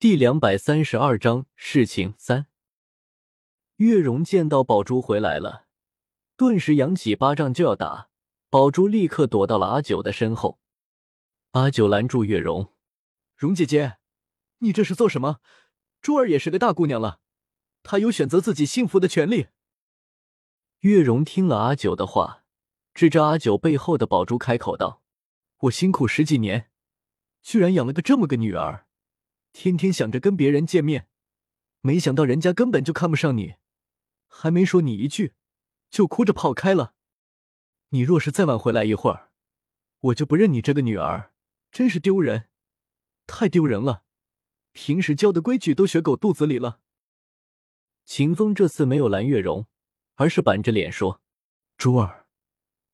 第两百三十二章事情三。月容见到宝珠回来了，顿时扬起巴掌就要打，宝珠立刻躲到了阿九的身后。阿九拦住月容：“容姐姐，你这是做什么？珠儿也是个大姑娘了，她有选择自己幸福的权利。”月容听了阿九的话，指着阿九背后的宝珠开口道：“我辛苦十几年，居然养了个这么个女儿。”天天想着跟别人见面，没想到人家根本就看不上你，还没说你一句，就哭着跑开了。你若是再晚回来一会儿，我就不认你这个女儿，真是丢人，太丢人了！平时教的规矩都学狗肚子里了。秦风这次没有蓝月容，而是板着脸说：“珠儿，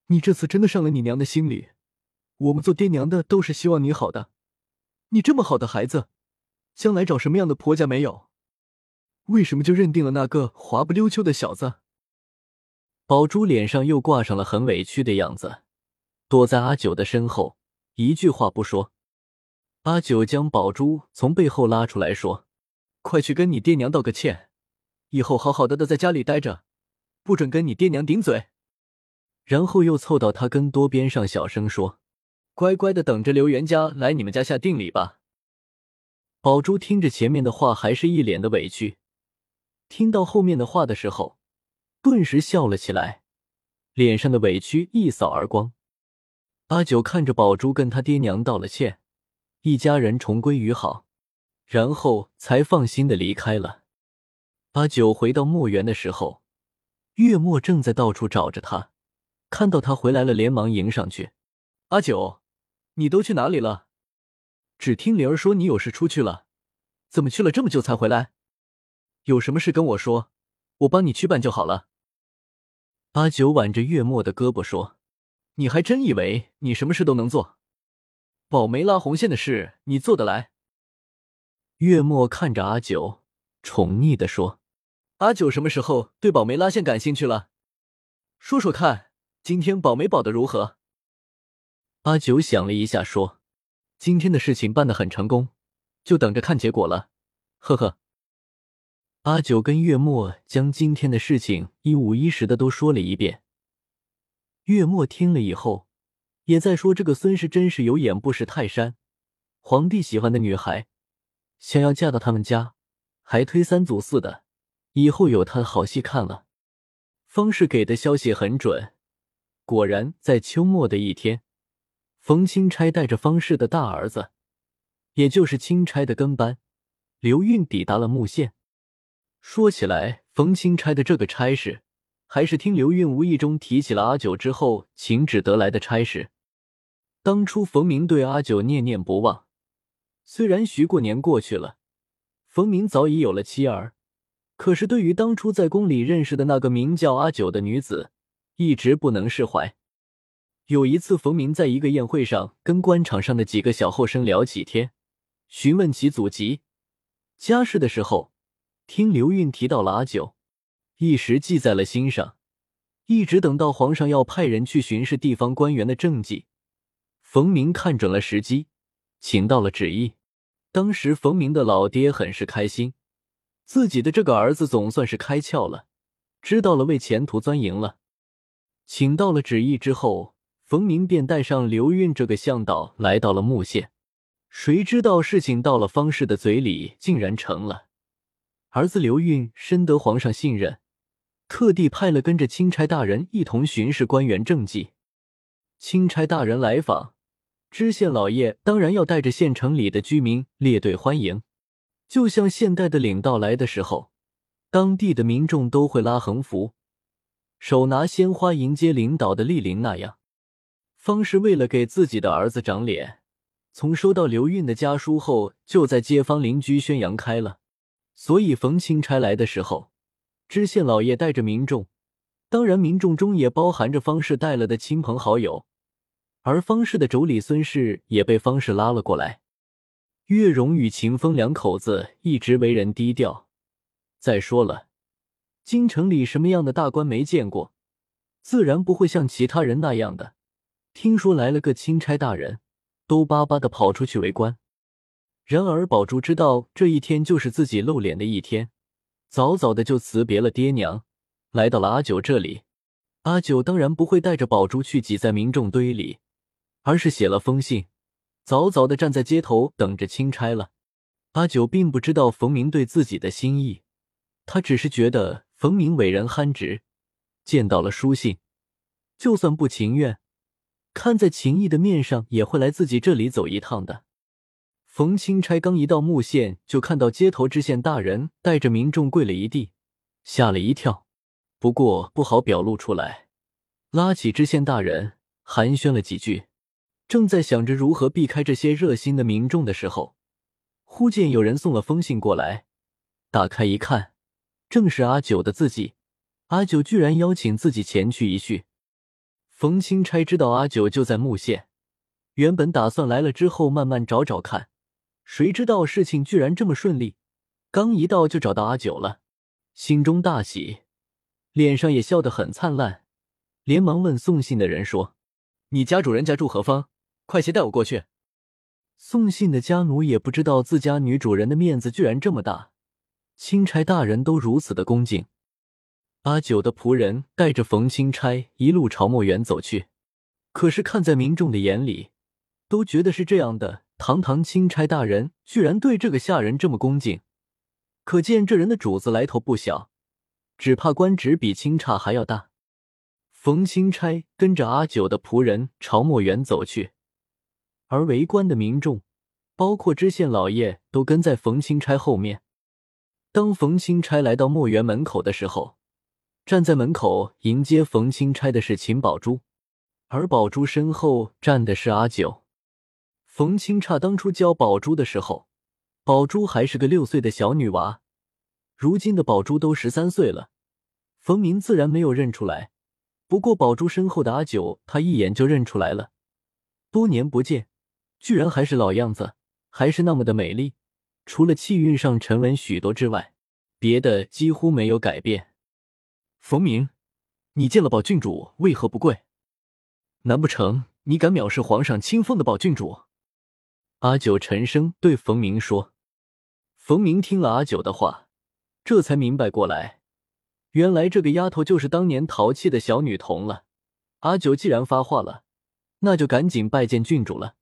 你这次真的上了你娘的心里。我们做爹娘的都是希望你好的，你这么好的孩子。”将来找什么样的婆家没有？为什么就认定了那个滑不溜秋的小子？宝珠脸上又挂上了很委屈的样子，躲在阿九的身后，一句话不说。阿九将宝珠从背后拉出来说：“快去跟你爹娘道个歉，以后好好的的在家里待着，不准跟你爹娘顶嘴。”然后又凑到他跟多边上小声说：“乖乖的等着刘元家来你们家下定礼吧。”宝珠听着前面的话，还是一脸的委屈；听到后面的话的时候，顿时笑了起来，脸上的委屈一扫而光。阿九看着宝珠跟他爹娘道了歉，一家人重归于好，然后才放心的离开了。阿九回到墨园的时候，月末正在到处找着他，看到他回来了，连忙迎上去：“阿九，你都去哪里了？”只听灵儿说你有事出去了，怎么去了这么久才回来？有什么事跟我说，我帮你去办就好了。阿九挽着月末的胳膊说：“你还真以为你什么事都能做？宝梅拉红线的事你做得来？”月末看着阿九，宠溺的说：“阿九什么时候对宝梅拉线感兴趣了？说说看，今天宝梅保的如何？”阿九想了一下说。今天的事情办得很成功，就等着看结果了。呵呵。阿九跟月末将今天的事情一五一十的都说了一遍。月末听了以后，也在说：“这个孙氏真是有眼不识泰山，皇帝喜欢的女孩，想要嫁到他们家，还推三阻四的，以后有他的好戏看了。”方氏给的消息很准，果然在秋末的一天。冯钦差带着方氏的大儿子，也就是钦差的跟班刘运抵达了木县。说起来，冯钦差的这个差事，还是听刘运无意中提起了阿九之后请旨得来的差事。当初冯明对阿九念念不忘，虽然徐过年过去了，冯明早已有了妻儿，可是对于当初在宫里认识的那个名叫阿九的女子，一直不能释怀。有一次，冯明在一个宴会上跟官场上的几个小后生聊起天，询问其祖籍、家世的时候，听刘运提到了阿九，一时记在了心上。一直等到皇上要派人去巡视地方官员的政绩，冯明看准了时机，请到了旨意。当时冯明的老爹很是开心，自己的这个儿子总算是开窍了，知道了为前途钻营了。请到了旨意之后。冯明便带上刘运这个向导来到了木县，谁知道事情到了方氏的嘴里，竟然成了儿子刘运深得皇上信任，特地派了跟着钦差大人一同巡视官员政绩。钦差大人来访，知县老爷当然要带着县城里的居民列队欢迎，就像现代的领导来的时候，当地的民众都会拉横幅，手拿鲜花迎接领导的莅临那样。方氏为了给自己的儿子长脸，从收到刘运的家书后，就在街坊邻居宣扬开了。所以冯钦差来的时候，知县老爷带着民众，当然民众中也包含着方氏带了的亲朋好友，而方氏的妯娌孙氏也被方氏拉了过来。月荣与秦风两口子一直为人低调，再说了，京城里什么样的大官没见过，自然不会像其他人那样的。听说来了个钦差大人，都巴巴的跑出去围观。然而宝珠知道这一天就是自己露脸的一天，早早的就辞别了爹娘，来到了阿九这里。阿九当然不会带着宝珠去挤在民众堆里，而是写了封信，早早的站在街头等着钦差了。阿九并不知道冯明对自己的心意，他只是觉得冯明伟人憨直，见到了书信，就算不情愿，看在情谊的面上，也会来自己这里走一趟的。冯钦差刚一到木县，就看到街头知县大人带着民众跪了一地，吓了一跳。不过不好表露出来，拉起知县大人寒暄了几句，正在想着如何避开这些热心的民众的时候，忽见有人送了封信过来，打开一看，正是阿九的字迹。阿九居然邀请自己前去一叙。冯钦差知道阿九就在木县，原本打算来了之后慢慢找找看。谁知道事情居然这么顺利，刚一到就找到阿九了，心中大喜，脸上也笑得很灿烂，连忙问送信的人说：“你家主人家住何方？快些带我过去。”送信的家奴也不知道自家女主人的面子居然这么大，钦差大人都如此的恭敬。阿九的仆人带着冯钦差一路朝墨园走去，可是看在民众的眼里，都觉得是这样的。堂堂钦差大人居然对这个下人这么恭敬，可见这人的主子来头不小，只怕官职比钦差还要大。冯钦差跟着阿九的仆人朝墨园走去，而围观的民众，包括知县老爷，都跟在冯钦差后面。当冯钦差来到墨园门口的时候，站在门口迎接冯钦差的是秦宝珠，而宝珠身后站的是阿九。冯清差当初教宝珠的时候，宝珠还是个六岁的小女娃，如今的宝珠都十三岁了，冯明自然没有认出来。不过宝珠身后的阿九，他一眼就认出来了。多年不见，居然还是老样子，还是那么的美丽，除了气韵上沉稳许多之外，别的几乎没有改变。冯明，你见了宝郡主，为何不跪？难不成你敢藐视皇上亲封的宝郡主？阿九沉声对冯明说：“冯明听了阿九的话，这才明白过来，原来这个丫头就是当年淘气的小女童了。阿九既然发话了，那就赶紧拜见郡主了。”